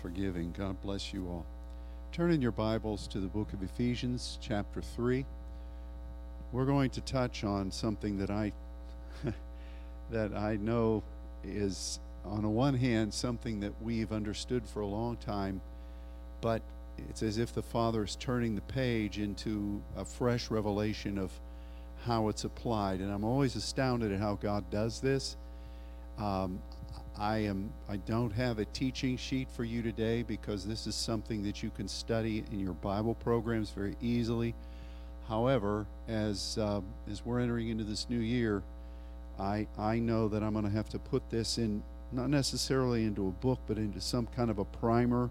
for giving. God bless you all. Turn in your Bibles to the book of Ephesians, chapter 3. We're going to touch on something that I that I know is on the one hand something that we've understood for a long time, but it's as if the Father is turning the page into a fresh revelation of how it's applied. And I'm always astounded at how God does this. Um, I am I don't have a teaching sheet for you today because this is something that you can study in your Bible programs very easily. However, as uh, as we're entering into this new year, I I know that I'm going to have to put this in not necessarily into a book, but into some kind of a primer,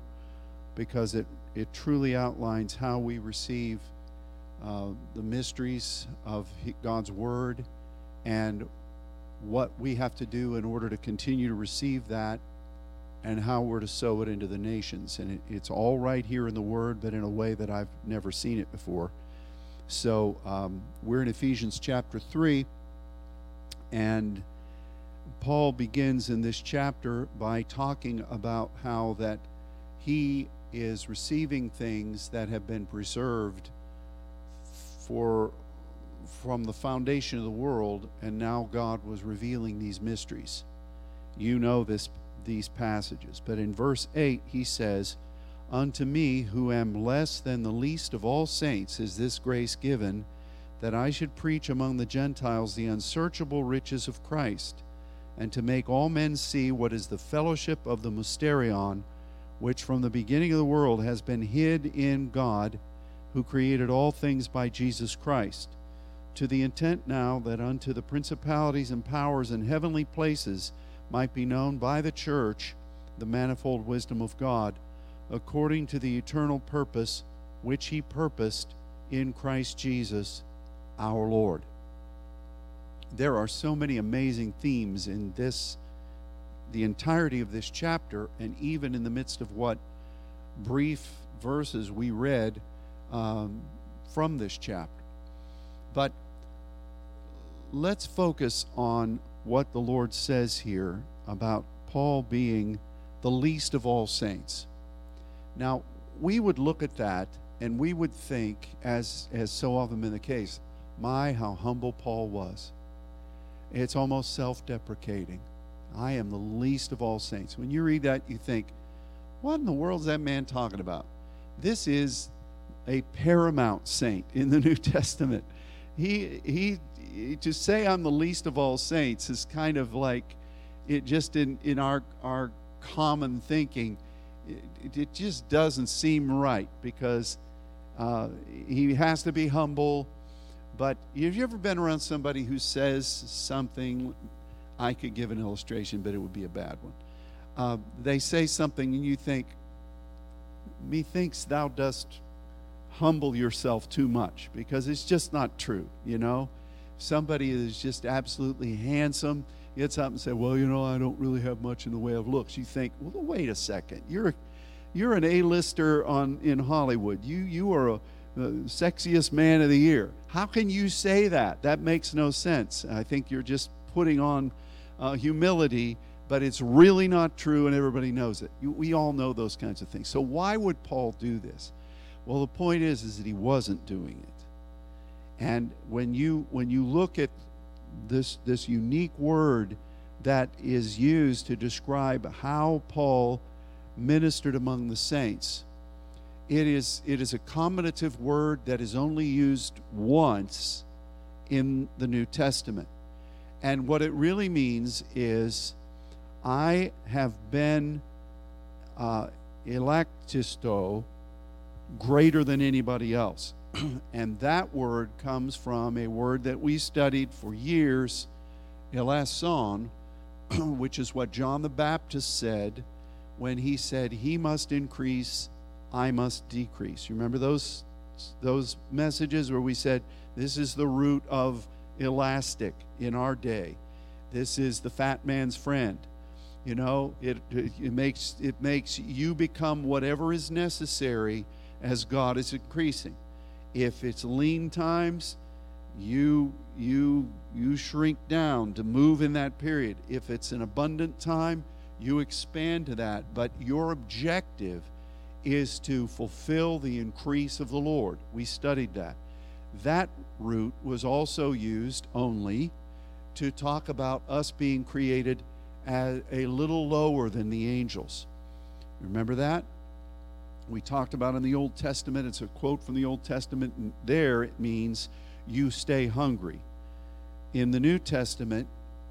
because it it truly outlines how we receive uh, the mysteries of God's Word and what we have to do in order to continue to receive that and how we're to sow it into the nations. And it, it's all right here in the Word, but in a way that I've never seen it before. So um, we're in Ephesians chapter 3, and Paul begins in this chapter by talking about how that he is receiving things that have been preserved for from the foundation of the world, and now God was revealing these mysteries. You know this these passages. But in verse 8 he says, Unto me, who am less than the least of all saints, is this grace given, that I should preach among the Gentiles the unsearchable riches of Christ, and to make all men see what is the fellowship of the mysterion, which from the beginning of the world has been hid in God, who created all things by Jesus Christ to the intent now that unto the principalities and powers in heavenly places might be known by the church the manifold wisdom of God, according to the eternal purpose which He purposed in Christ Jesus our Lord. There are so many amazing themes in this, the entirety of this chapter, and even in the midst of what brief verses we read um, from this chapter. But let's focus on what the Lord says here about Paul being the least of all saints. Now, we would look at that and we would think, as, as so often been the case, my, how humble Paul was. It's almost self deprecating. I am the least of all saints. When you read that, you think, what in the world is that man talking about? This is a paramount saint in the New Testament. He, he to say I'm the least of all saints is kind of like it just in, in our, our common thinking, it, it just doesn't seem right because uh, he has to be humble. But have you ever been around somebody who says something? I could give an illustration, but it would be a bad one. Uh, they say something, and you think, Methinks thou dost humble yourself too much because it's just not true, you know? somebody is just absolutely handsome gets up and say, "Well, you know, I don't really have much in the way of looks." You think, "Well, wait a second. You're you're an A-lister on in Hollywood. You you are a the sexiest man of the year. How can you say that? That makes no sense. I think you're just putting on uh, humility, but it's really not true, and everybody knows it. You, we all know those kinds of things. So why would Paul do this? Well, the point is, is that he wasn't doing it. And when you when you look at this this unique word that is used to describe how Paul ministered among the saints, it is it is a combinative word that is only used once in the New Testament. And what it really means is I have been uh, electisto greater than anybody else. and that word comes from a word that we studied for years, eleison, which is what John the Baptist said when he said, He must increase, I must decrease. You remember those, those messages where we said, This is the root of elastic in our day. This is the fat man's friend. You know, it, it, makes, it makes you become whatever is necessary as God is increasing. If it's lean times, you you you shrink down to move in that period. If it's an abundant time, You expand to that, but your objective is to fulfill the increase of the Lord. We studied that. That root was also used only to talk about us being created as a little lower than the angels. Remember that? We talked about in the Old Testament, it's a quote from the Old Testament, and there it means you stay hungry. In the New Testament,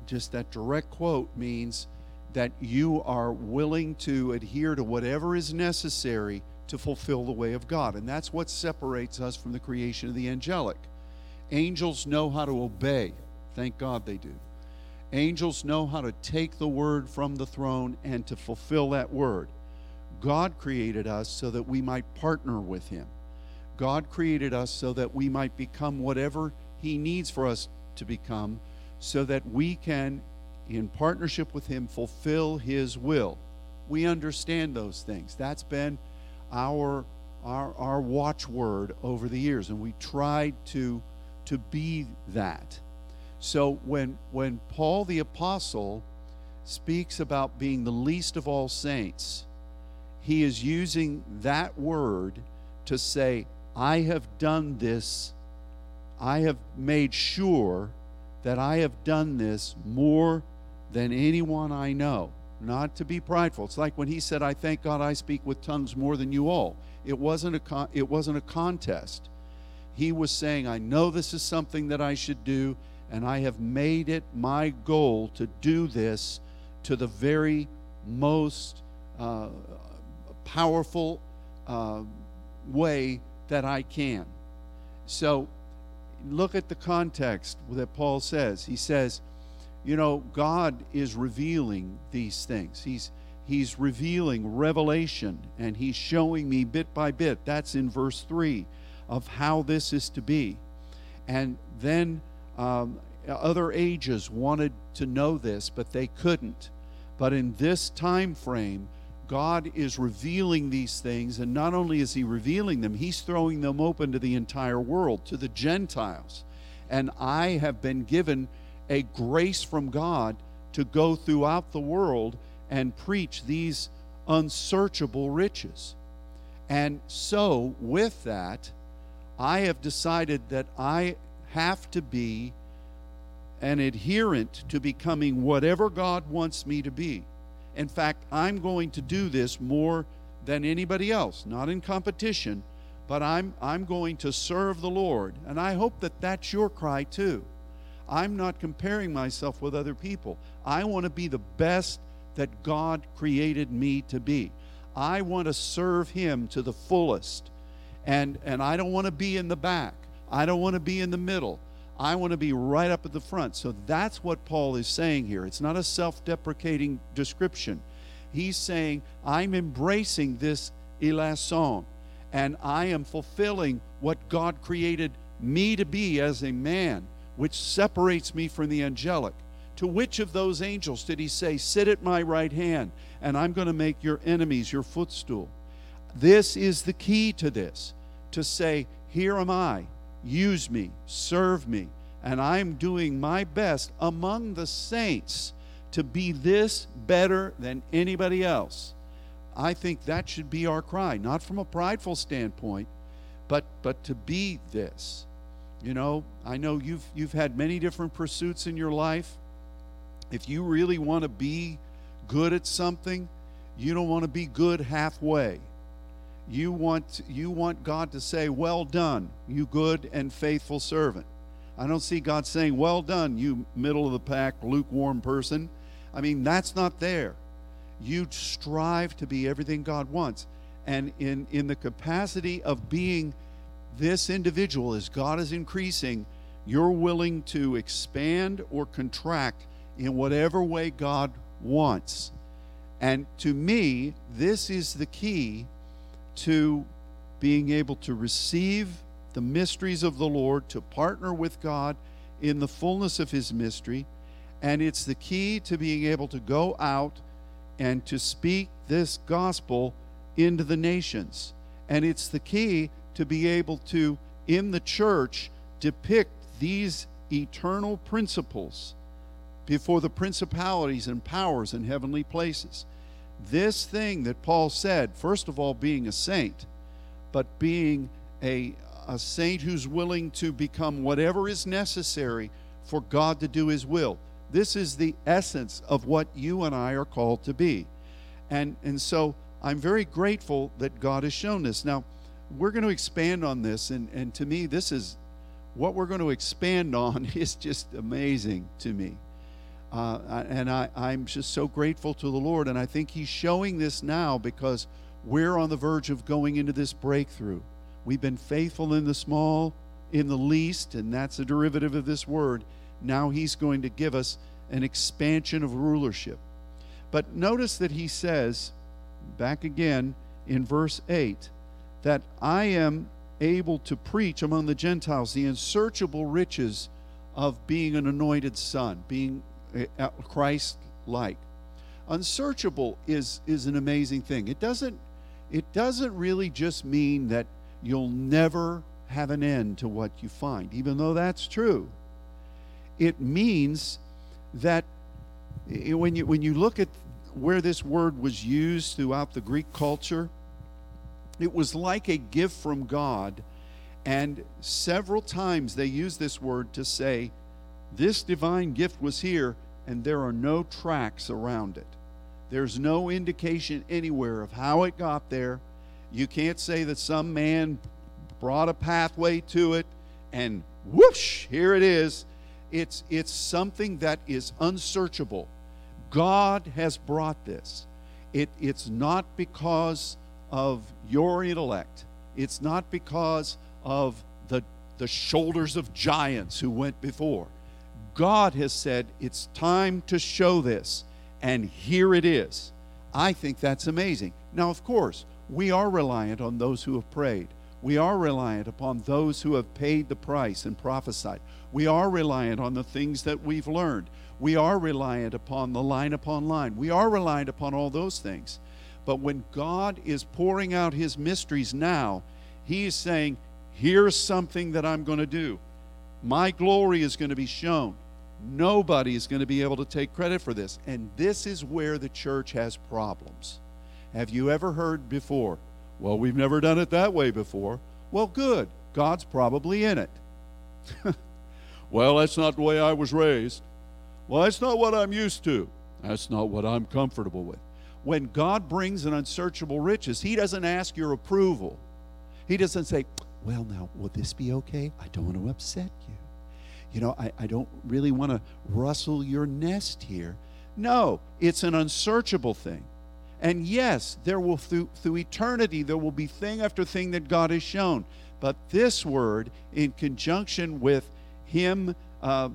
just that direct quote means that you are willing to adhere to whatever is necessary to fulfill the way of God. And that's what separates us from the creation of the angelic. Angels know how to obey. Thank God they do. Angels know how to take the word from the throne and to fulfill that word. God created us so that we might partner with Him. God created us so that we might become whatever He needs for us to become, so that we can, in partnership with Him, fulfill His will. We understand those things. That's been our, our, our watchword over the years, and we tried to, to be that. So when, when Paul the Apostle speaks about being the least of all saints, he is using that word to say, I have done this, I have made sure that I have done this more than anyone I know. Not to be prideful. It's like when he said, I thank God I speak with tongues more than you all. It wasn't a, con- it wasn't a contest. He was saying, I know this is something that I should do, and I have made it my goal to do this to the very most uh, powerful uh, way that I can. So look at the context that Paul says. He says, you know, God is revealing these things. He's he's revealing revelation and he's showing me bit by bit. That's in verse 3 of how this is to be. And then um, other ages wanted to know this, but they couldn't. But in this time frame, God is revealing these things, and not only is He revealing them, He's throwing them open to the entire world, to the Gentiles. And I have been given a grace from God to go throughout the world and preach these unsearchable riches. And so, with that, I have decided that I have to be an adherent to becoming whatever God wants me to be. In fact, I'm going to do this more than anybody else, not in competition, but I'm, I'm going to serve the Lord. And I hope that that's your cry too. I'm not comparing myself with other people. I want to be the best that God created me to be. I want to serve Him to the fullest. And, and I don't want to be in the back, I don't want to be in the middle. I want to be right up at the front. So that's what Paul is saying here. It's not a self deprecating description. He's saying, I'm embracing this eleison and I am fulfilling what God created me to be as a man, which separates me from the angelic. To which of those angels did he say, Sit at my right hand, and I'm going to make your enemies your footstool? This is the key to this to say, Here am I use me, serve me, and I'm doing my best among the saints to be this better than anybody else. I think that should be our cry, not from a prideful standpoint, but but to be this. You know, I know you've you've had many different pursuits in your life. If you really want to be good at something, you don't want to be good halfway you want you want God to say, "Well done, you good and faithful servant." I don't see God saying, "Well done, you middle of the pack, lukewarm person." I mean, that's not there. You strive to be everything God wants. And in in the capacity of being this individual as God is increasing, you're willing to expand or contract in whatever way God wants. And to me, this is the key to being able to receive the mysteries of the Lord, to partner with God in the fullness of His mystery. And it's the key to being able to go out and to speak this gospel into the nations. And it's the key to be able to, in the church, depict these eternal principles before the principalities and powers in heavenly places. This thing that Paul said, first of all, being a saint, but being a, a saint who's willing to become whatever is necessary for God to do his will. This is the essence of what you and I are called to be. And, and so I'm very grateful that God has shown this. Now, we're going to expand on this, and, and to me, this is what we're going to expand on is just amazing to me. Uh, and I, I'm just so grateful to the Lord. And I think He's showing this now because we're on the verge of going into this breakthrough. We've been faithful in the small, in the least, and that's a derivative of this word. Now He's going to give us an expansion of rulership. But notice that He says, back again in verse 8, that I am able to preach among the Gentiles the unsearchable riches of being an anointed son, being Eh, uh, Christ like. Unsearchable is, is an amazing thing. It doesn't, it doesn't really just mean that you'll never have an end to what you find, even though that's true. It means that eh, when you, when you look at where this word was used throughout the Greek culture, it was like a gift from God. And several times they use this word to say, This divine gift was here, and there are no tracks around it. There's no indication anywhere of how it got there. You can't say that some man brought a pathway to it and whoosh, here it is. It's, it's something that is unsearchable. God has brought this. It, it's not because of your intellect. It's not because of the, the shoulders of giants who went before. God has said, it's time to show this, and here it is. I think that's amazing. Now, of course, we are reliant on those who have prayed. We are reliant upon those who have paid the price and prophesied. We are reliant on the things that we've learned. We are reliant upon the line upon line. We are reliant upon all those things. But when God is pouring out his mysteries now, he is saying, Here's something that I'm going to do. My glory is going to be shown. Nobody is going to be able to take credit for this. And this is where the church has problems. Have you ever heard before? Well, we've never done it that way before. Well, good. God's probably in it. well, that's not the way I was raised. Well, that's not what I'm used to. That's not what I'm comfortable with when God brings an unsearchable riches, He doesn't ask your approval. He doesn't say, Well, now, will this be okay? I don't want to upset you. You know, I, I don't really want to rustle your nest here. No, it's an unsearchable thing. And yes, there will, through, through eternity, there will be thing after thing that God has shown. But this word, in conjunction with Him uh,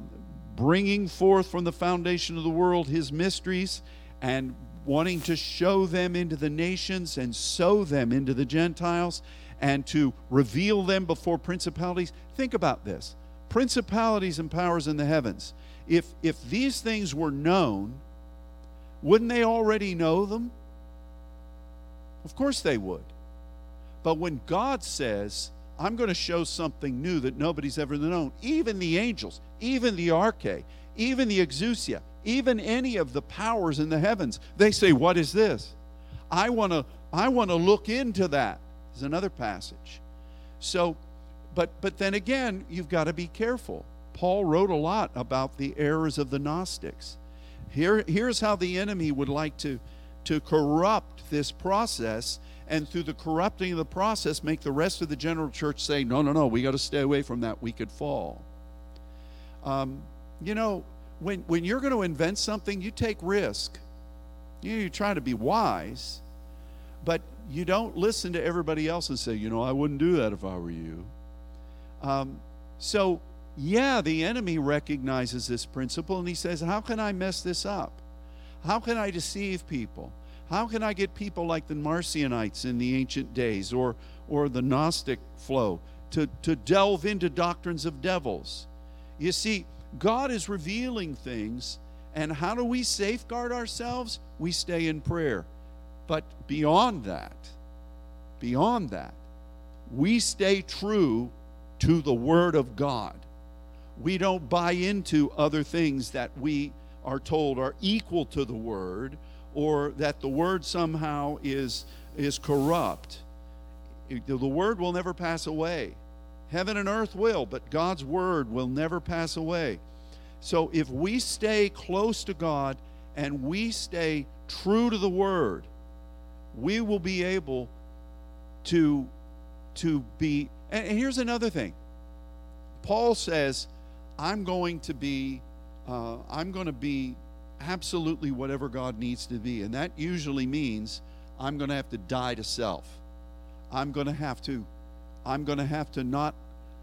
bringing forth from the foundation of the world His mysteries and wanting to show them into the nations and sow them into the Gentiles and to reveal them before principalities. Think about this principalities and powers in the heavens. If, if these things were known, wouldn't they already know them? Of course they would. But when God says, I'm going to show something new that nobody's ever known, even the angels, even the arche, even the exousia, even any of the powers in the heavens. They say, What is this? I want to I want to look into that. There's another passage. So, but but then again, you've got to be careful. Paul wrote a lot about the errors of the Gnostics. Here, here's how the enemy would like to, to corrupt this process, and through the corrupting of the process, make the rest of the general church say, no, no, no, we got to stay away from that. We could fall. Um, you know, when, when you're going to invent something, you take risk. You, you try to be wise, but you don't listen to everybody else and say, you know, I wouldn't do that if I were you. Um, so, yeah, the enemy recognizes this principle and he says, How can I mess this up? How can I deceive people? How can I get people like the Marcionites in the ancient days or, or the Gnostic flow to, to delve into doctrines of devils? You see, God is revealing things. And how do we safeguard ourselves? We stay in prayer. But beyond that, beyond that, we stay true to the Word of God. We don't buy into other things that we are told are equal to the word or that the word somehow is is corrupt. The word will never pass away. Heaven and earth will but god's word will never pass away. So if we stay close to god and we stay true to the word we will be able to to be and here's another thing paul says i'm going to be uh, i'm going to be absolutely whatever god needs to be and that usually means i'm going to have to die to self i'm going to have to i'm going to have to not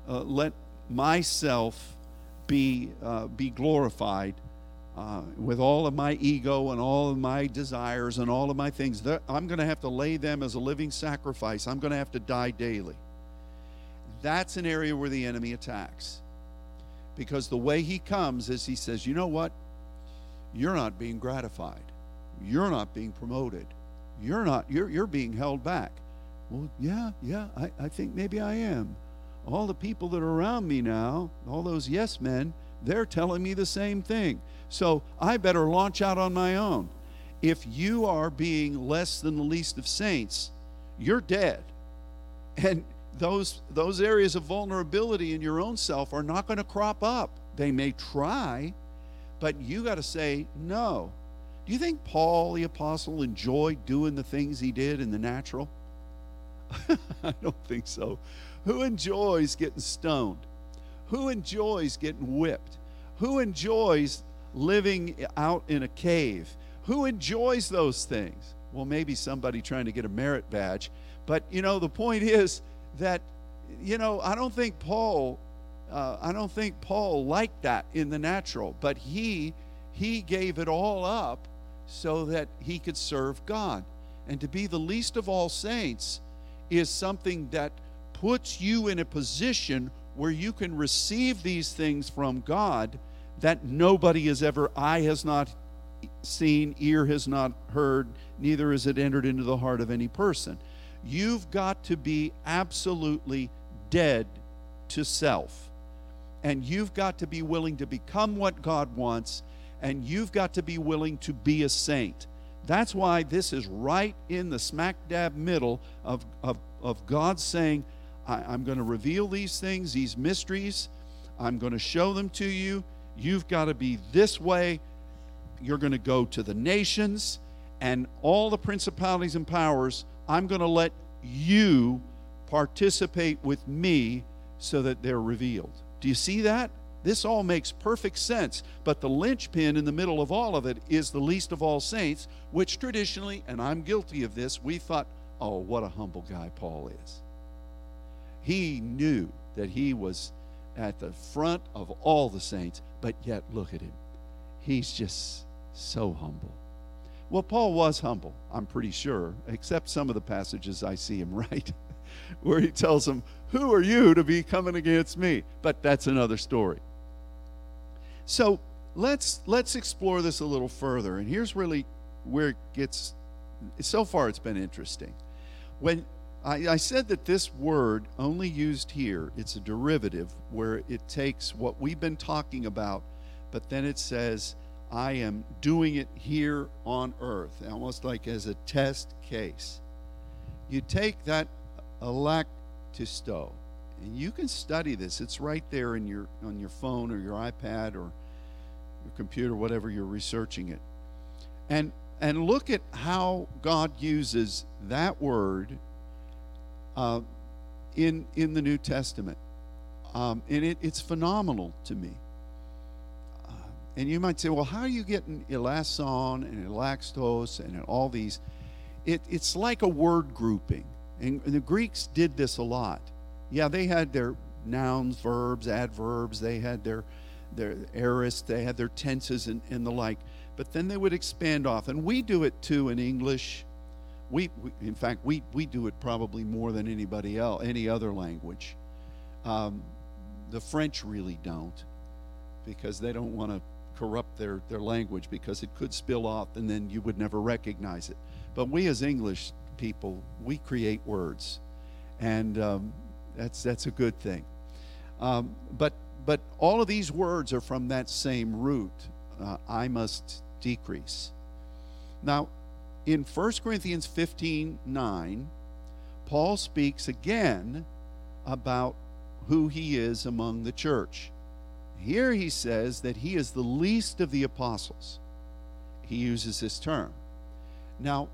uh, let myself be uh, be glorified uh, with all of my ego and all of my desires and all of my things, I'm going to have to lay them as a living sacrifice. I'm going to have to die daily. That's an area where the enemy attacks. Because the way he comes is he says, you know what? You're not being gratified. You're not being promoted. You're not, you're, you're being held back. Well, yeah, yeah, I, I think maybe I am. All the people that are around me now, all those yes men, they're telling me the same thing. So I better launch out on my own. If you are being less than the least of saints, you're dead. And those those areas of vulnerability in your own self are not going to crop up. They may try, but you got to say no. Do you think Paul the apostle enjoyed doing the things he did in the natural? I don't think so. Who enjoys getting stoned? Who enjoys getting whipped? Who enjoys living out in a cave? Who enjoys those things? Well, maybe somebody trying to get a merit badge. But, you know, the point is that, you know, I don't think Paul. Uh, I don't think Paul liked that in the natural, but he he gave it all up so that he could serve God. And to be the least of all saints is something that puts you in a position where you can receive these things from God that nobody has ever, eye has not seen, ear has not heard, neither has it entered into the heart of any person. You've got to be absolutely dead to self. And you've got to be willing to become what God wants, and you've got to be willing to be a saint. That's why this is right in the smack dab middle of, of, of God saying, I, am going to reveal these things, these mysteries. I'm going to show them to you. You've got to be this way. You're going to go to the nations and all the principalities and powers. I'm going to let you participate with me so that they're revealed. Do you see that? This all makes perfect sense, but the linchpin in the middle of all of it is the least of all saints, which traditionally, and I'm guilty of this, we thought, oh, what a humble guy Paul is. He knew that he was at the front of all the saints, but yet look at him. He's just so humble. Well, Paul was humble, I'm pretty sure, except some of the passages I see him write, where he tells them, Who are you to be coming against me? But that's another story. So let's let's explore this a little further. And here's really where it gets so far it's been interesting. When I, I, said that this word only used here, it's a derivative where it takes what we've been talking about, but then it says, I am doing it here on earth, almost like as a test case. You take that electisto, and you can study this. It's right there in your on your phone or your iPad or your computer, whatever you're researching it. And and look at how God uses that word uh, in in the New Testament, um, and it, it's phenomenal to me. And you might say, well, how are you getting elason and elaxtos and all these? It, it's like a word grouping, and, and the Greeks did this a lot. Yeah, they had their nouns, verbs, adverbs. They had their their aorist. They had their tenses and, and the like. But then they would expand off, and we do it too in English we, we, in fact, we, we do it probably more than anybody else, any other language. Um, the French really don't because they don't want to corrupt their, their language because it could spill off and then you would never recognize it. But we as English people, we create words. And um, that's, that's a good thing. Um, but, but all of these words are from that same root uh, I must decrease. Now, in 1 Corinthians 15 9, Paul speaks again about who he is among the church. Here he says that he is the least of the apostles. He uses this term. Now,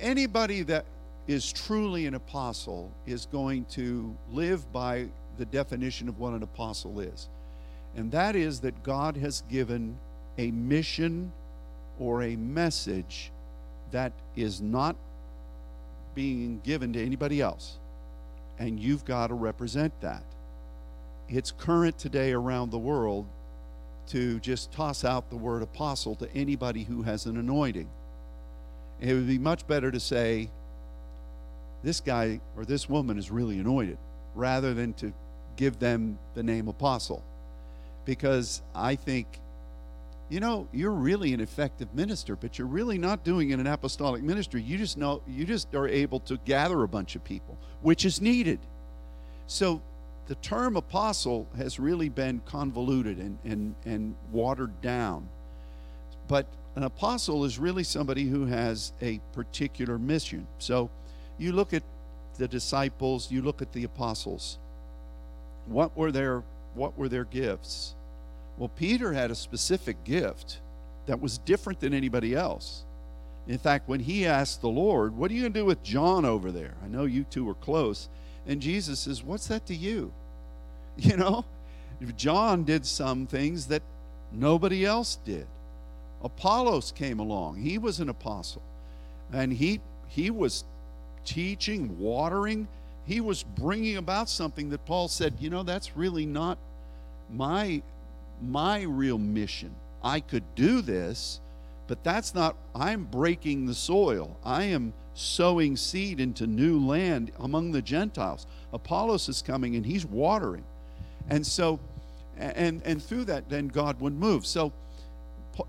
anybody that is truly an apostle is going to live by the definition of what an apostle is. And that is that God has given a mission or a message that is not being given to anybody else. And you've got to represent that. It's current today around the world to just toss out the word apostle to anybody who has an anointing. It would be much better to say, this guy or this woman is really anointed, rather than to give them the name apostle. Because I think you know, you're really an effective minister, but you're really not doing it an apostolic ministry. You just know you just are able to gather a bunch of people, which is needed. So the term apostle has really been convoluted and, and, and watered down. But an apostle is really somebody who has a particular mission. So you look at the disciples, you look at the apostles. What were their what were their gifts? Well, Peter had a specific gift that was different than anybody else. In fact, when he asked the Lord, What are you going to do with John over there? I know you two are close. And Jesus says, What's that to you? You know, John did some things that nobody else did. Apollos came along. He was an apostle. And he he was teaching, watering. He was bringing about something that Paul said, you know, that's really not my my real mission. I could do this, but that's not, I'm breaking the soil. I am sowing seed into new land among the Gentiles. Apollos is coming and he's watering. And so, and, and through that, then God would move. So,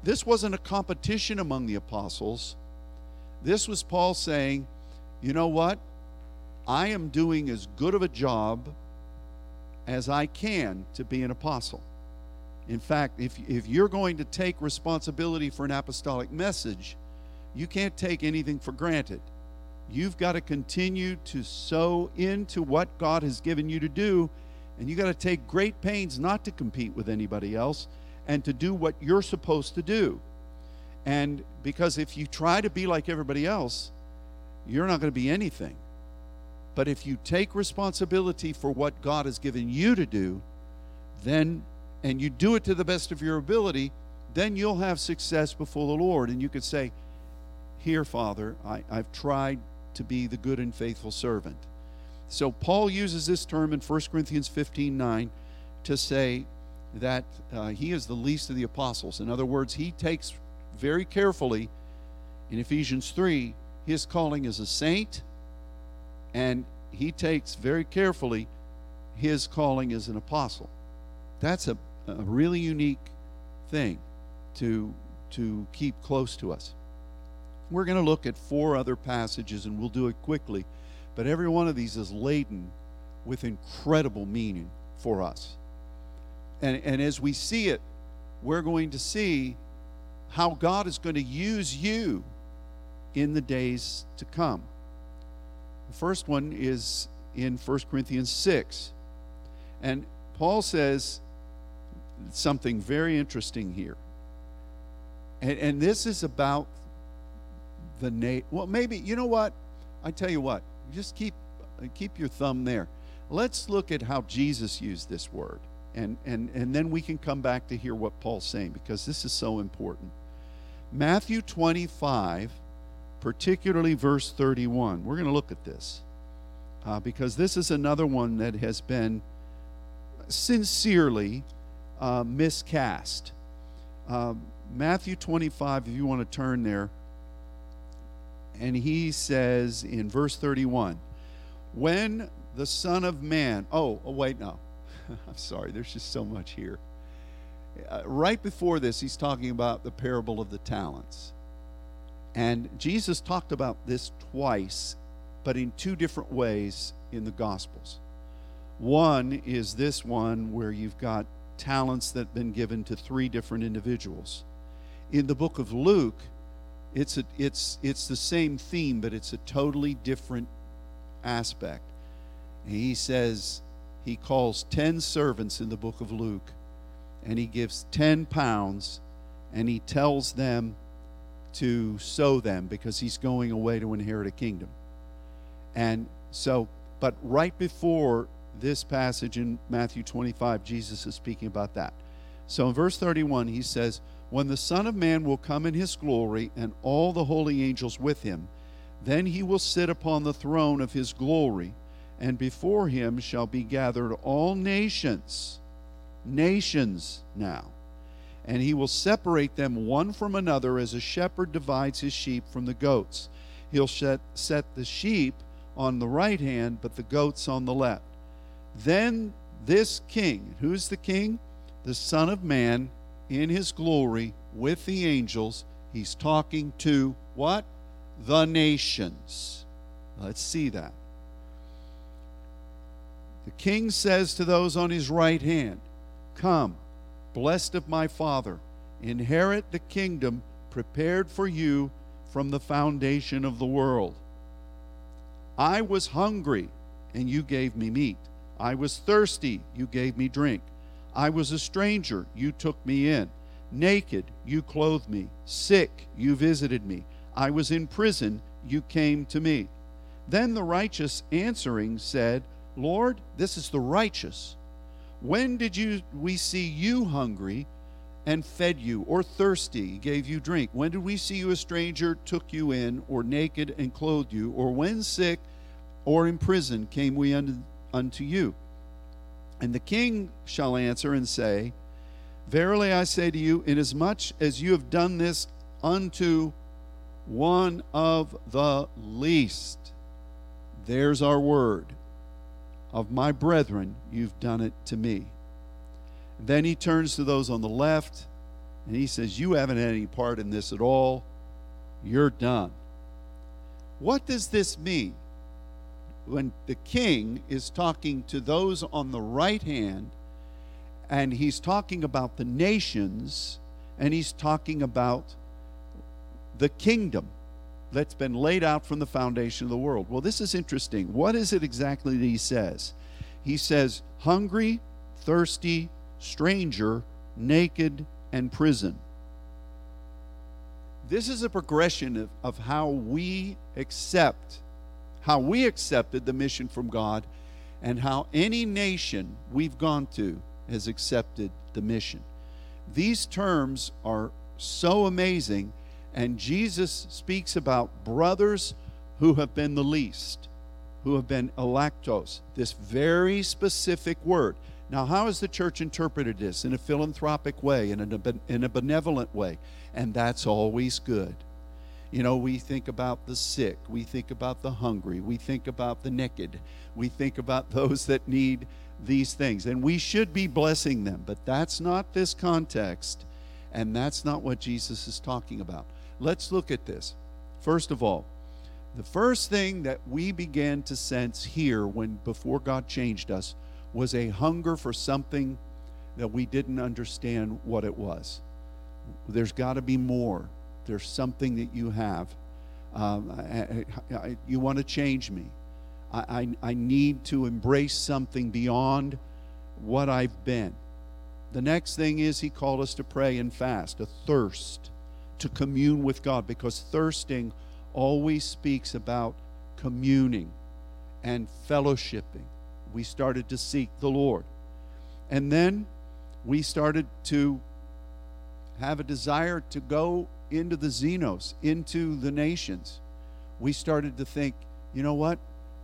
this wasn't a competition among the apostles. This was Paul saying, you know what? I am doing as good of a job as I can to be an apostle. In fact, if, if you're going to take responsibility for an apostolic message, you can't take anything for granted. You've got to continue to sow into what God has given you to do, and you got to take great pains not to compete with anybody else and to do what you're supposed to do. And because if you try to be like everybody else, you're not going to be anything. But if you take responsibility for what God has given you to do, then and you do it to the best of your ability, then you'll have success before the Lord. And you could say, Here, Father, I, have tried to be the good and faithful servant. So Paul uses this term in 1 Corinthians 15 9 to say that uh, he is the least of the apostles. In other words, he takes very carefully in Ephesians 3 his calling as a saint, and he takes very carefully his calling as an apostle. That's a a really unique thing to to keep close to us. We're going to look at four other passages and we'll do it quickly, but every one of these is laden with incredible meaning for us. And, and as we see it, we're going to see how God is going to use you in the days to come. The first one is in 1 Corinthians 6. And Paul says, something very interesting here. And, and this is about the name. Well, maybe, you know what? I tell you what, just keep, keep your thumb there. Let's look at how Jesus used this word. And, and, and then we can come back to hear what Paul's saying because this is so important. Matthew 25, particularly verse 31. We're going to look at this uh, because this is another one that has been sincerely uh, miscast. Uh, Matthew 25, if you want to turn there, and he says in verse 31 when the Son of Man, oh, oh wait, no. I'm sorry, there's just so much here. Uh, right before this, he's talking about the parable of the talents. And Jesus talked about this twice, but in two different ways in the Gospels. One is this one where you've got talents that have been given to three different individuals. In the book of Luke, it's a, it's it's the same theme, but it's a totally different aspect. And he says he calls ten servants in the book of Luke, and he gives ten pounds, and he tells them to sow them because he's going away to inherit a kingdom. And so, but right before this passage in Matthew 25, Jesus is speaking about that. So in verse 31, he says, When the Son of Man will come in his glory and all the holy angels with him, then he will sit upon the throne of his glory, and before him shall be gathered all nations. Nations now. And he will separate them one from another as a shepherd divides his sheep from the goats. He'll set, set the sheep on the right hand, but the goats on the left. Then this king, who's the king? The Son of Man in his glory with the angels. He's talking to what? The nations. Let's see that. The king says to those on his right hand, Come, blessed of my Father, inherit the kingdom prepared for you from the foundation of the world. I was hungry, and you gave me meat. I was thirsty, you gave me drink. I was a stranger, you took me in. Naked, you clothed me. Sick, you visited me. I was in prison, you came to me. Then the righteous answering said, Lord, this is the righteous. When did you we see you hungry and fed you, or thirsty, gave you drink? When did we see you a stranger, took you in, or naked and clothed you, or when sick or in prison came we unto, unto you? And the king shall answer and say, Verily I say to you, inasmuch as you have done this unto one of the least, there's our word, of my brethren, you've done it to me. Then he turns to those on the left and he says, You haven't had any part in this at all. You're done. What does this mean? When the king is talking to those on the right hand, and he's talking about the nations, and he's talking about the kingdom that's been laid out from the foundation of the world. Well, this is interesting. What is it exactly that he says? He says, hungry, thirsty, stranger, naked, and prison. This is a progression of, of how we accept, how we accepted the mission from God, and how any nation we've gone to has accepted the mission. These terms are so amazing, and Jesus speaks about brothers who have been the least, who have been electos, this very specific word. Now, how has the church interpreted this? In a philanthropic way, in a, in a benevolent way. And that's always good. You know, we think about the sick, we think about the hungry, we think about the naked, we think about those that need these things. And we should be blessing them, but that's not this context, and that's not what Jesus is talking about. Let's look at this. First of all, the first thing that we began to sense here when before God changed us was a hunger for something that we didn't understand what it was. There's got to be more. There's something that you have. Um, I, I, I, you want to change me. I, I need to embrace something beyond what I've been. The next thing is he called us to pray and fast, a thirst to commune with God, because thirsting always speaks about communing and fellowshipping we started to seek the Lord. And then we started to have a desire to go into the xenos, into the nations. We started to think, you know what?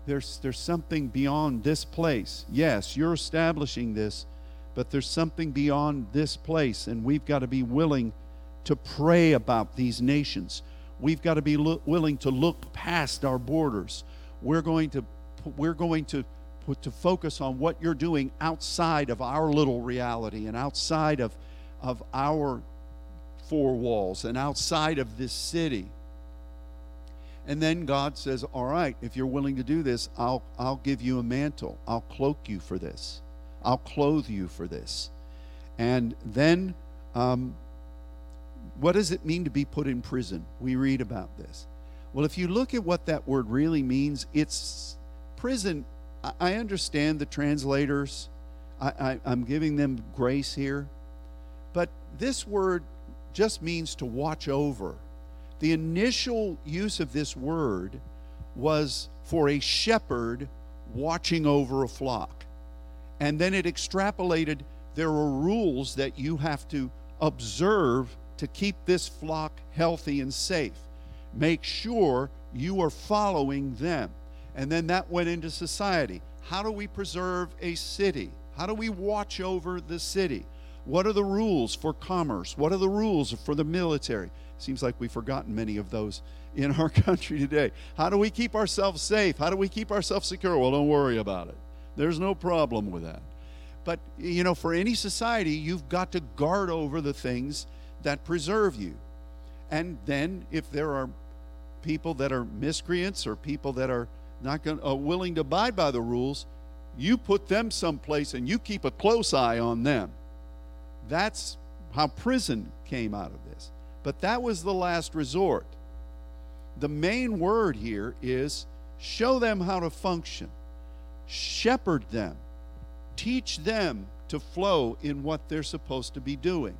There's, there's something beyond this place. Yes, you're establishing this, but there's something beyond this place, and we've got to be willing to pray about these nations. We've got to be lo- willing to look past our borders. We're going to, we're going to to focus on what you're doing outside of our little reality and outside of, of our four walls and outside of this city. And then God says, All right, if you're willing to do this, I'll, I'll give you a mantle. I'll cloak you for this. I'll clothe you for this. And then, um, what does it mean to be put in prison? We read about this. Well, if you look at what that word really means, it's prison. I understand the translators, I, am giving them grace here. But this word just means to watch over. The initial use of this word was for a shepherd watching over a flock. And then it extrapolated there are rules that you have to observe to keep this flock healthy and safe. Make sure you are following them. And then that went into society. How do we preserve a city? How do we watch over the city? What are the rules for commerce? What are the rules for the military? Seems like we've forgotten many of those in our country today. How do we keep ourselves safe? How do we keep ourselves secure? Well, don't worry about it. There's no problem with that. But, you know, for any society, you've got to guard over the things that preserve you. And then if there are people that are miscreants or people that are not going, uh, willing to abide by the rules, you put them someplace and you keep a close eye on them. That's how prison came out of this. But that was the last resort. The main word here is show them how to function, shepherd them, teach them to flow in what they're supposed to be doing.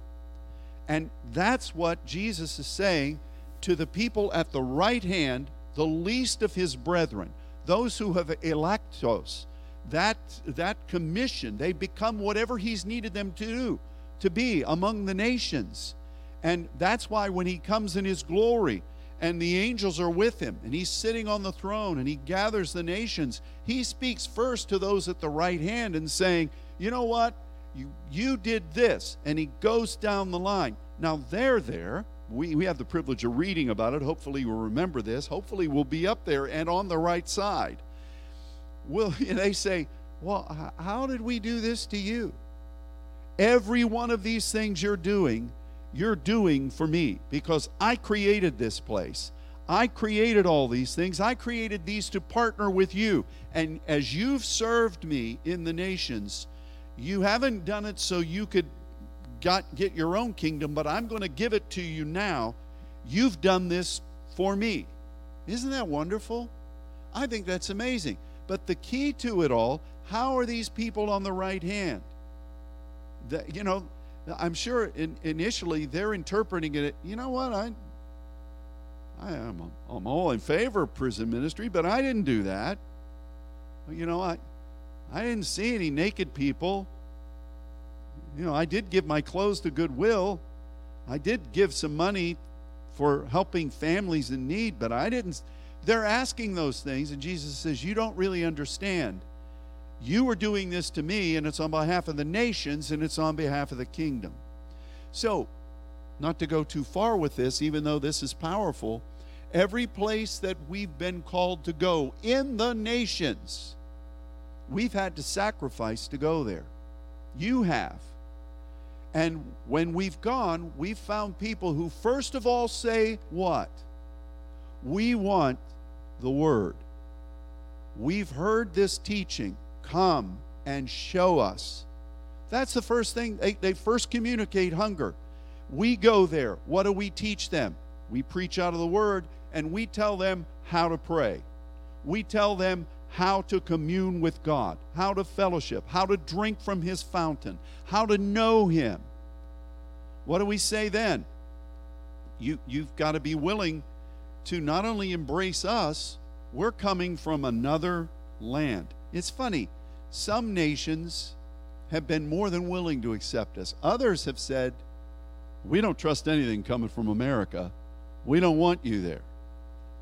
And that's what Jesus is saying to the people at the right hand, the least of his brethren, those who have electos, that, that commission, they become whatever he's needed them to do, to be among the nations. And that's why when he comes in his glory and the angels are with him and he's sitting on the throne and he gathers the nations, he speaks first to those at the right hand and saying, You know what? You, you did this. And he goes down the line. Now they're there. We, we have the privilege of reading about it. Hopefully, we'll remember this. Hopefully, we'll be up there and on the right side. Will they say, Well, how did we do this to you? Every one of these things you're doing, you're doing for me because I created this place. I created all these things. I created these to partner with you. And as you've served me in the nations, you haven't done it so you could got, get your own kingdom, but I'm going to give it to you now. You've done this for me. Isn't that wonderful? I think that's amazing. But the key to it all, how are these people on the right hand? The, you know, I'm sure in, initially they're interpreting it. You know what? I, I am I'm all in favor of prison ministry, but I didn't do that. You know, I I didn't see any naked people. You know, I did give my clothes to Goodwill. I did give some money for helping families in need, but I didn't. They're asking those things, and Jesus says, You don't really understand. You are doing this to me, and it's on behalf of the nations, and it's on behalf of the kingdom. So, not to go too far with this, even though this is powerful, every place that we've been called to go in the nations, We've had to sacrifice to go there. You have. And when we've gone, we've found people who, first of all, say, What? We want the Word. We've heard this teaching. Come and show us. That's the first thing. They, they first communicate hunger. We go there. What do we teach them? We preach out of the Word and we tell them how to pray. We tell them how to commune with God, how to fellowship, how to drink from His fountain, how to know Him. What do we say then? You, you've got to be willing to not only embrace us, we're coming from another land. It's funny, some nations have been more than willing to accept us, others have said, We don't trust anything coming from America. We don't want you there.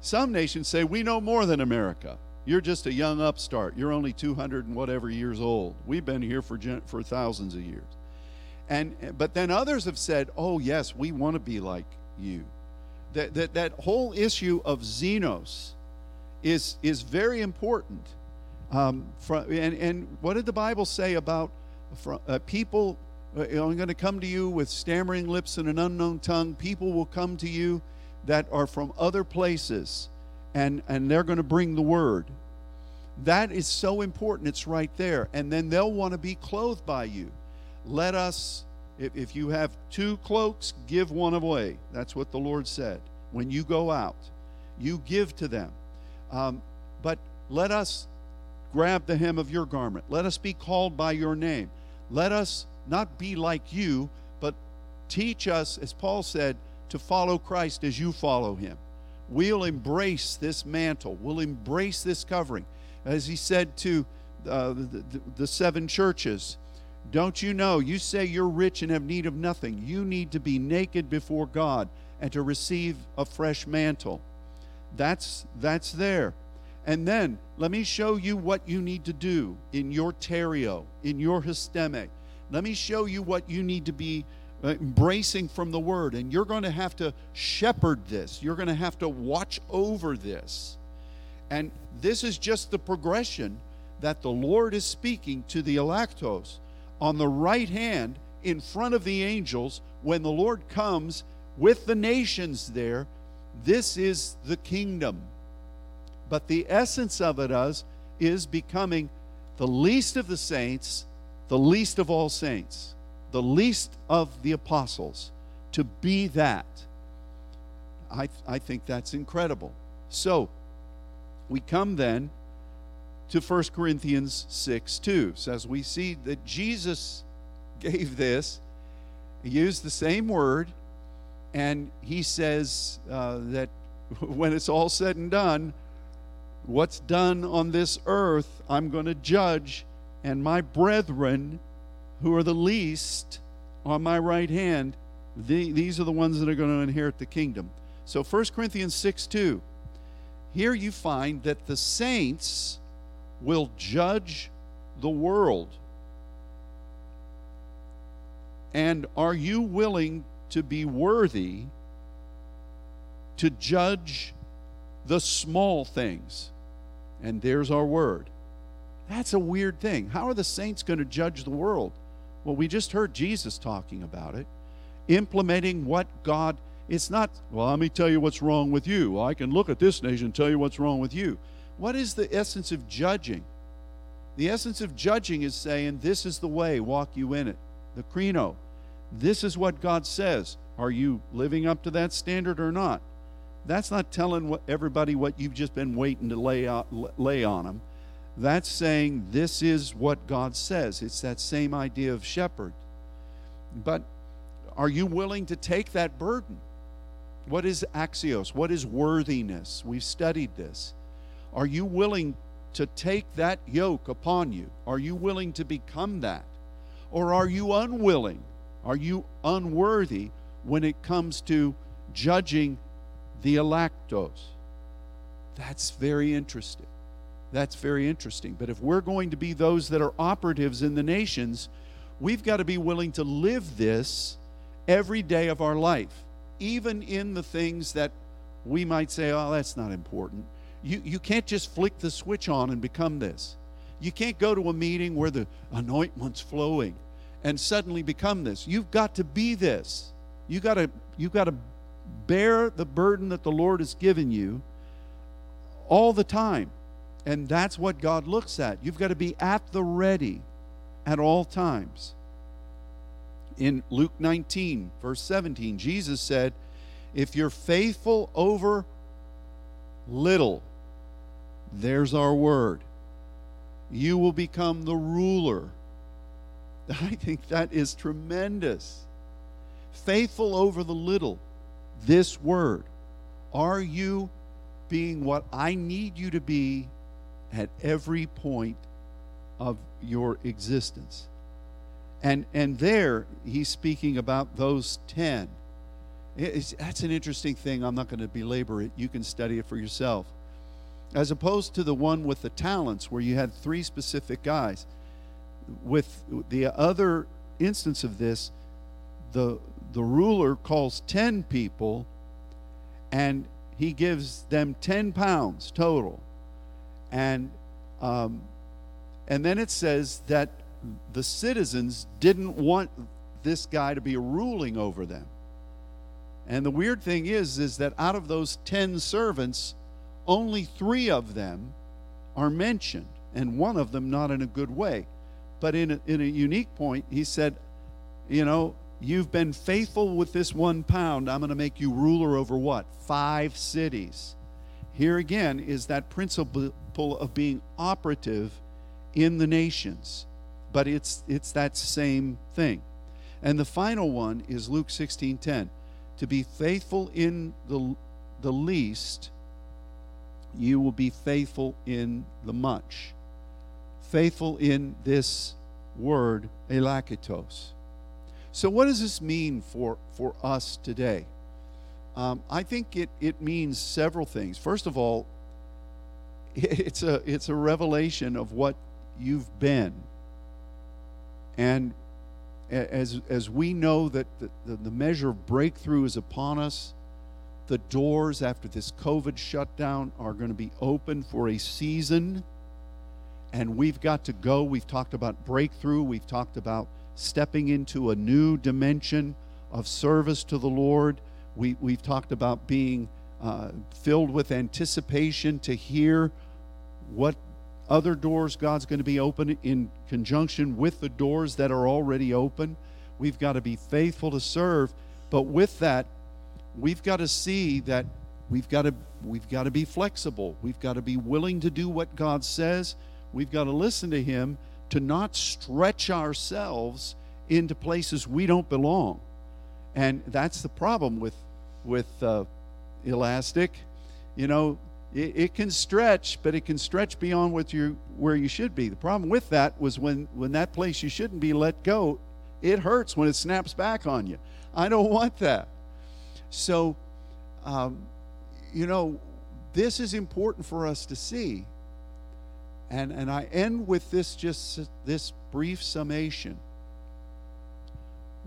Some nations say, We know more than America. You're just a young upstart. You're only 200 and whatever years old. We've been here for for thousands of years. And but then others have said, "Oh yes, we want to be like you." That that that whole issue of xenos is is very important. Um, from, and and what did the Bible say about from, uh, people? Uh, I'm going to come to you with stammering lips and an unknown tongue. People will come to you that are from other places and and they're going to bring the word that is so important it's right there and then they'll want to be clothed by you let us If, if you have two cloaks, give one away. That's what the Lord said. When you go out, you give to them. Um, but let us grab the hem of your garment. Let us be called by your name. Let us not be like you, but teach us, as Paul said, to follow Christ as you follow him. We'll embrace this mantle, we'll embrace this covering. As he said to uh, the, the, the seven churches, don't you know? You say you're rich and have need of nothing. You need to be naked before God and to receive a fresh mantle. That's that's there. And then let me show you what you need to do in your terio, in your histeme. Let me show you what you need to be uh, embracing from the word. And you're going to have to shepherd this, you're going to have to watch over this. And this is just the progression that the Lord is speaking to the electos on the right hand in front of the angels when the Lord comes with the nations there. This is the kingdom. But the essence of it is, is becoming the least of the saints, the least of all saints, the least of the apostles, to be that. I, I think that's incredible. So, we come then to 1 Corinthians 6 2. Says we see that Jesus gave this, he used the same word, and he says uh, that when it's all said and done, what's done on this earth, I'm going to judge, and my brethren, who are the least on my right hand, the, these are the ones that are going to inherit the kingdom. So 1 Corinthians 6 2. Here you find that the saints will judge the world. And are you willing to be worthy to judge the small things? And there's our word. That's a weird thing. How are the saints going to judge the world? Well, we just heard Jesus talking about it, implementing what God. It's not, well, let me tell you what's wrong with you. I can look at this nation and tell you what's wrong with you. What is the essence of judging? The essence of judging is saying, This is the way, walk you in it. The krino. This is what God says. Are you living up to that standard or not? That's not telling what, everybody what you've just been waiting to lay, out, lay on them. That's saying this is what God says. It's that same idea of shepherd. But are you willing to take that burden? What is axios? What is worthiness? We've studied this. Are you willing to take that yoke upon you? Are you willing to become that? Or are you unwilling? Are you unworthy when it comes to judging the electos? That's very interesting. That's very interesting. But if we're going to be those that are operatives in the nations, we've got to be willing to live this every day of our life, even in the things that we might say, oh, that's not important. You, you can't just flick the switch on and become this. You can't go to a meeting where the anointment's flowing and suddenly become this. You've got to be this. You got to you got to bear the burden that the Lord has given you all the time. And that's what God looks at. You've got to be at the ready at all times. In Luke 19, verse 17, Jesus said, If you're faithful over little, there's our word. You will become the ruler. I think that is tremendous. Faithful over the little, this word. Are you being what I need you to be at every point of your existence? And, and there, he's speaking about those 10. It's, that's an interesting thing. I'm not going to belabor it. You can study it for yourself as opposed to the one with the talents where you had three specific guys. With the other instance of this, the, the ruler calls 10 people and he gives them 10 pounds total. And, um, and then it says that the citizens didn't want this guy to be ruling over them. And the weird thing is, is that out of those 10 servants, only three of them are mentioned, and one of them not in a good way. But in a, in a unique point, he said, You know, You've been faithful with this one pound. I'm going to make you ruler over what? Five cities. Here again is that principle of being operative in the nations. But it's it's that same thing. And the final one is Luke 16:10. To be faithful in the the least, you will be faithful in the much. Faithful in this word, elachistos. So, what does this mean for, for us today? Um, I think it, it means several things. First of all, it's a, it's a revelation of what you've been. And as, as we know that the, the, the measure of breakthrough is upon us, the doors after this COVID shutdown are going to be open for a season. And we've got to go. We've talked about breakthrough. We've talked about stepping into a new dimension of service to the Lord. We, we've talked about being uh, filled with anticipation to hear what other doors God's going to be open in conjunction with the doors that are already open. We've got to be faithful to serve, but with that, we've got to see that we've got to we've got to be flexible. We've got to be willing to do what God says. We've got to listen to him to not stretch ourselves into places we don't belong. And that's the problem with with uh, elastic. You know, it, it, can stretch, but it can stretch beyond what you where you should be. The problem with that was when when that place you shouldn't be let go, it hurts when it snaps back on you. I don't want that. So, um, you know, this is important for us to see and, and I end with this just this brief summation.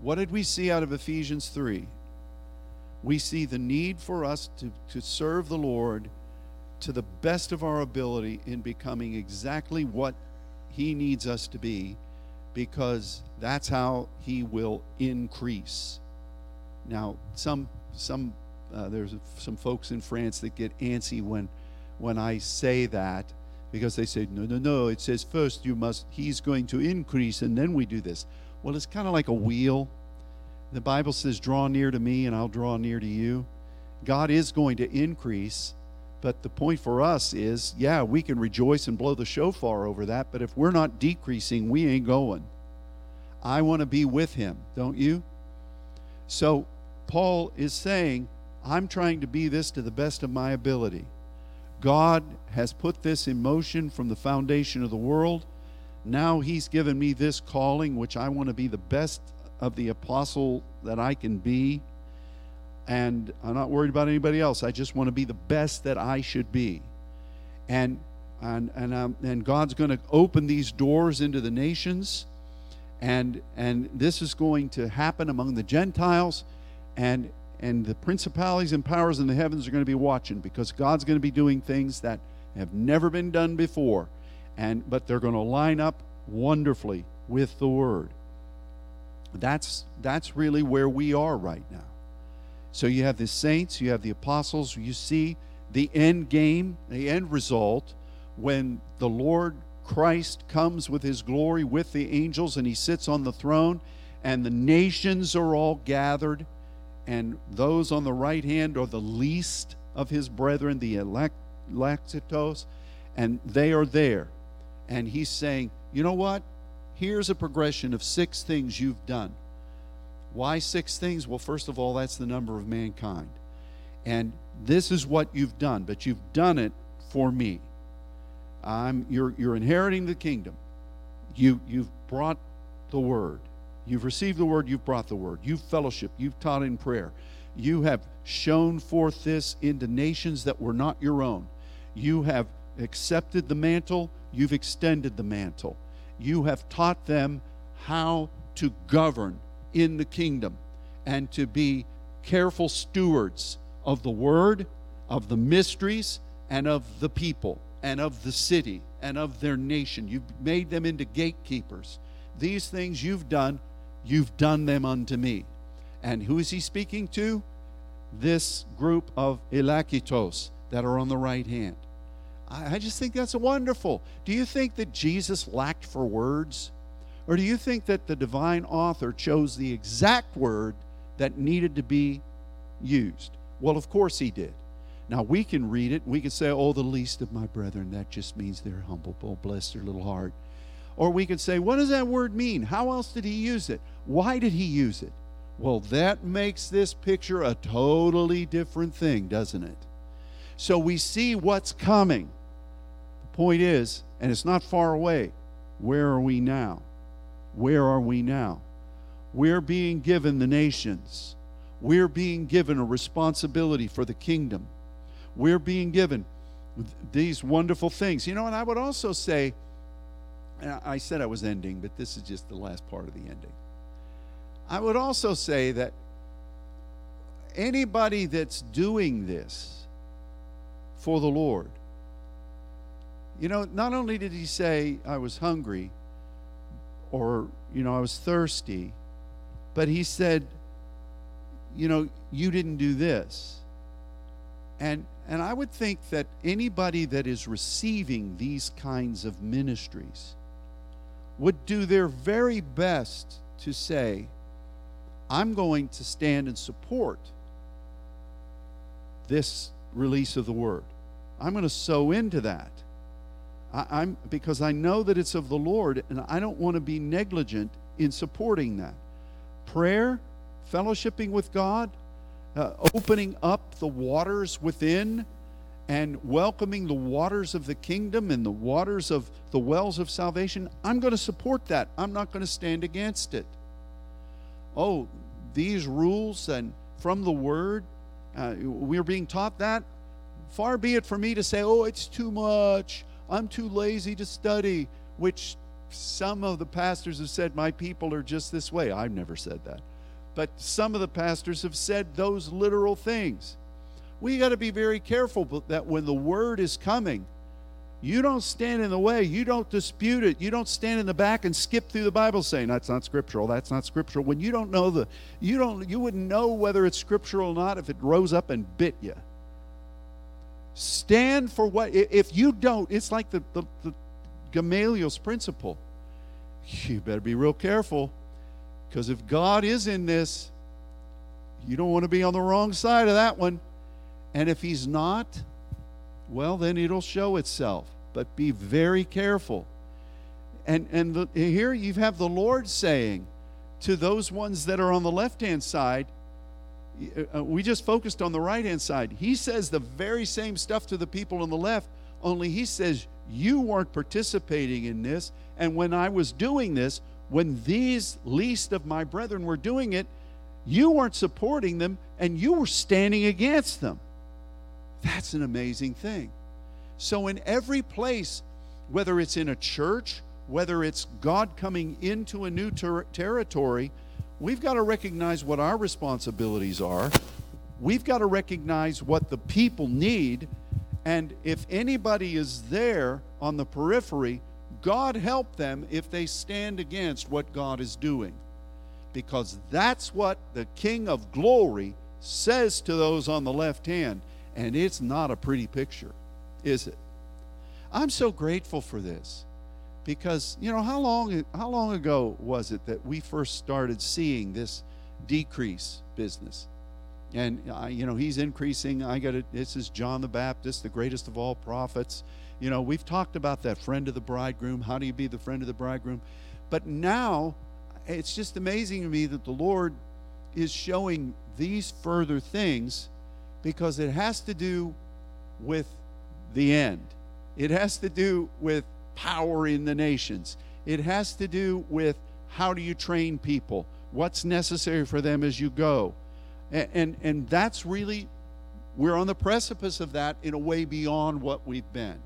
What did we see out of Ephesians 3? We see the need for us to, to serve the Lord to the best of our ability in becoming exactly what He needs us to be, because that's how He will increase. Now, some some uh, there's some folks in France that get antsy when when I say that because they say, no, no, no, it says first you must, he's going to increase and then we do this. Well, it's kind of like a wheel. The Bible says, draw near to me and I'll draw near to you. God is going to increase, but the point for us is, yeah, we can rejoice and blow the shofar over that, but if we're not decreasing, we ain't going. I want to be with him, don't you? So Paul is saying, I'm trying to be this to the best of my ability. God has put this in motion from the foundation of the world. Now He's given me this calling, which I want to be the best of the apostle that I can be. And I'm not worried about anybody else. I just want to be the best that I should be. And and and um, and God's going to open these doors into the nations, and and this is going to happen among the Gentiles, and and the principalities and powers in the heavens are going to be watching because God's going to be doing things that have never been done before and but they're going to line up wonderfully with the word. That's that's really where we are right now. So you have the saints you have the apostles you see the end game the end result when the lord christ comes with his glory with the angels and he sits on the throne and the nations are all gathered and those on the right hand are the least of his brethren, the elect, elachistos, and they are there. And he's saying, you know what? Here's a progression of six things you've done. Why six things? Well, first of all, that's the number of mankind. And this is what you've done, but you've done it for me. I'm, you're, you're inheriting the kingdom. You, you've brought the word. You've received the word, you've brought the word. You've fellowship, you've taught in prayer. You have shown forth this into nations that were not your own. You have accepted the mantle, you've extended the mantle. You have taught them how to govern in the kingdom and to be careful stewards of the word, of the mysteries, and of the people, and of the city, and of their nation. You've made them into gatekeepers. These things you've done You've done them unto me. And who is he speaking to? This group of elachistos that are on the right hand. I, just think that's wonderful. Do you think that Jesus lacked for words? Or do you think that the divine author chose the exact word that needed to be used? Well, of course he did. Now we can read it. We can say, oh, the least of my brethren. That just means they're humble. Oh, bless their little heart. Or we could say, what does that word mean? How else did he use it? Why did he use it? Well, that makes this picture a totally different thing, doesn't it? So we see what's coming. The point is, and it's not far away, where are we now? Where are we now? We're being given the nations. We're being given a responsibility for the kingdom. We're being given these wonderful things. You know, and I would also say, I said I was ending, but this is just the last part of the ending. I would also say that anybody that's doing this for the Lord, you know, not only did he say, I was hungry, or, you know, I was thirsty. But he said, you know, you didn't do this. And, and I would think that anybody that is receiving these kinds of ministries would do their very best to say, I'm going to stand and support this release of the word. I'm going to sow into that. I, am because I know that it's of the Lord, and I don't want to be negligent in supporting that. Prayer, fellowshipping with God, uh, opening up the waters within, and welcoming the waters of the kingdom and the waters of the wells of salvation. I'm going to support that. I'm not going to stand against it. Oh, these rules and from the Word, uh, we're being taught that. Far be it for me to say, oh, it's too much I'm too lazy to study, which some of the pastors have said, My people are just this way. I've never said that. But some of the pastors have said those literal things. We got to be very careful that when the word is coming, you don't stand in the way. You don't dispute it. You don't stand in the back and skip through the Bible saying that's not scriptural. That's not scriptural. When you don't know the, you don't, you wouldn't know whether it's scriptural or not if it rose up and bit you. Stand for what, if you don't, it's like the, the, the Gamaliel's principle. You better be real careful because if God is in this, you don't want to be on the wrong side of that one. And if He's not, well, then it'll show itself. But be very careful. And, and the, here you have the Lord saying to those ones that are on the left hand side, uh, uh, we just focused on the right hand side. He says the very same stuff to the people on the left, only he says, You weren't participating in this. And when I was doing this, when these least of my brethren were doing it, you weren't supporting them and you were standing against them. That's an amazing thing. So, in every place, whether it's in a church, whether it's God coming into a new ter- territory, we've got to recognize what our responsibilities are. We've got to recognize what the people need. And if anybody is there on the periphery, God help them if they stand against what God is doing. Because that's what the King of Glory says to those on the left hand. And it's not a pretty picture, is it? I'm so grateful for this because you know how long how long ago was it that we first started seeing this decrease business? And uh, you know he's increasing. I got it this is john the baptist the greatest of all prophets. You know we've talked about that friend of the bridegroom how do you be the friend of the bridegroom? But now it's just amazing to me that the lord is showing these further things because it has to do with the end it has to do with power in the nations. It has to do with how do you train people, what's necessary for them as you go. And, and, and that's really, we're on the precipice of that in a way beyond what we've been.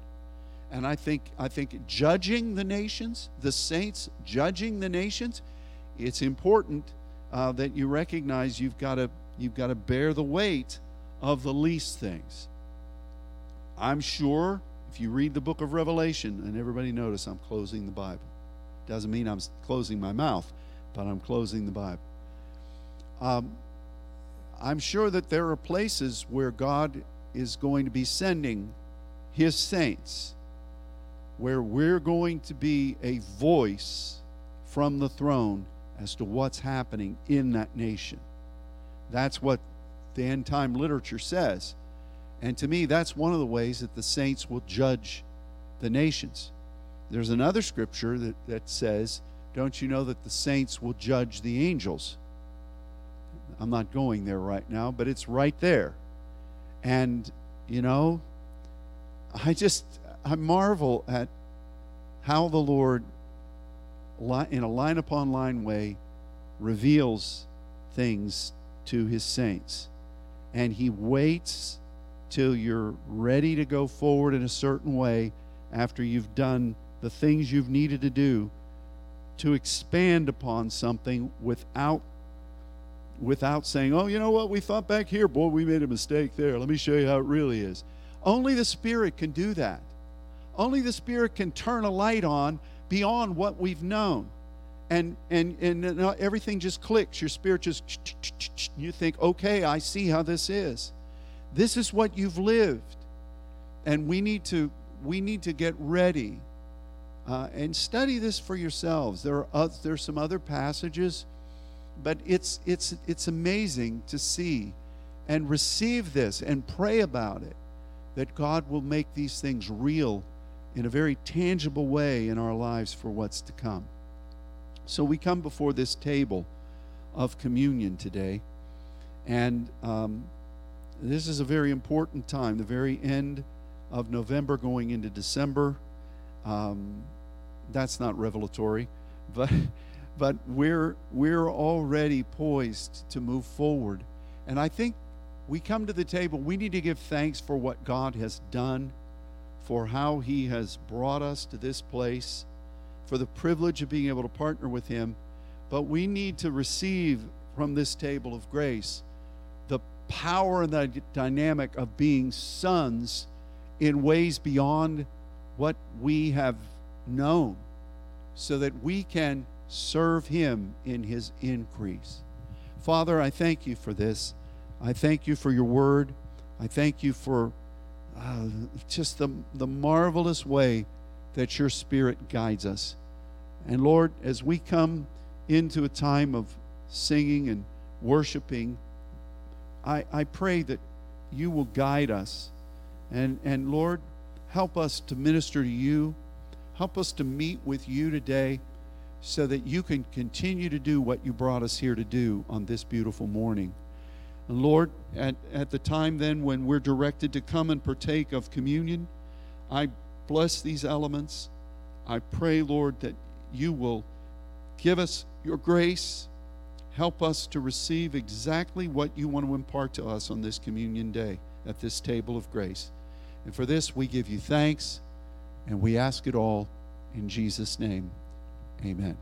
And I think, I think judging the nations, the saints judging the nations, it's important uh, that you recognize you've got to you've got to bear the weight of the least things. I'm sure if you read the book of Revelation, and everybody notice I'm closing the Bible. Doesn't mean I'm closing my mouth, but I'm closing the Bible. Um, I'm sure that there are places where God is going to be sending his saints, where we're going to be a voice from the throne as to what's happening in that nation. That's what the end time literature says. And to me, that's one of the ways that the saints will judge the nations. There's another scripture that, that says, Don't you know that the saints will judge the angels? I'm not going there right now, but it's right there. And, you know, I just, I marvel at how the Lord, in a line upon line way, reveals things to his saints. And he waits till you're ready to go forward in a certain way after you've done the things you've needed to do to expand upon something without without saying, "Oh, you know what? We thought back here, boy, we made a mistake there. Let me show you how it really is." Only the Spirit can do that. Only the Spirit can turn a light on beyond what we've known. And and and everything just clicks. Your spirit just you think, "Okay, I see how this is." This is what you've lived. And we need to we need to get ready uh, and study this for yourselves. There are uh, there's some other passages, but it's it's it's amazing to see and receive this and pray about it that God will make these things real in a very tangible way in our lives for what's to come. So we come before this table of communion today, and um, this is a very important time, the very end of November going into December. Um, that's not revelatory, but but we're we're already poised to move forward. And I think we come to the table, we need to give thanks for what God has done, for how He has brought us to this place, for the privilege of being able to partner with Him. But we need to receive from this table of grace the power and the dynamic of being sons in ways beyond what we have known so that we can serve Him in His increase. Father, I thank you for this. I thank you for your word. I thank you for uh, just the, the marvelous way that your Spirit guides us. And Lord, as we come into a time of singing and worshiping, I, I pray that you will guide us. And, and Lord, help us to minister to you. Help us to meet with you today so that you can continue to do what you brought us here to do on this beautiful morning. And Lord, at, at the time then when we're directed to come and partake of communion, I bless these elements. I pray, Lord, that you will give us your grace. Help us to receive exactly what you want to impart to us on this communion day at this table of grace. And for this, we give you thanks and we ask it all in Jesus' name. Amen.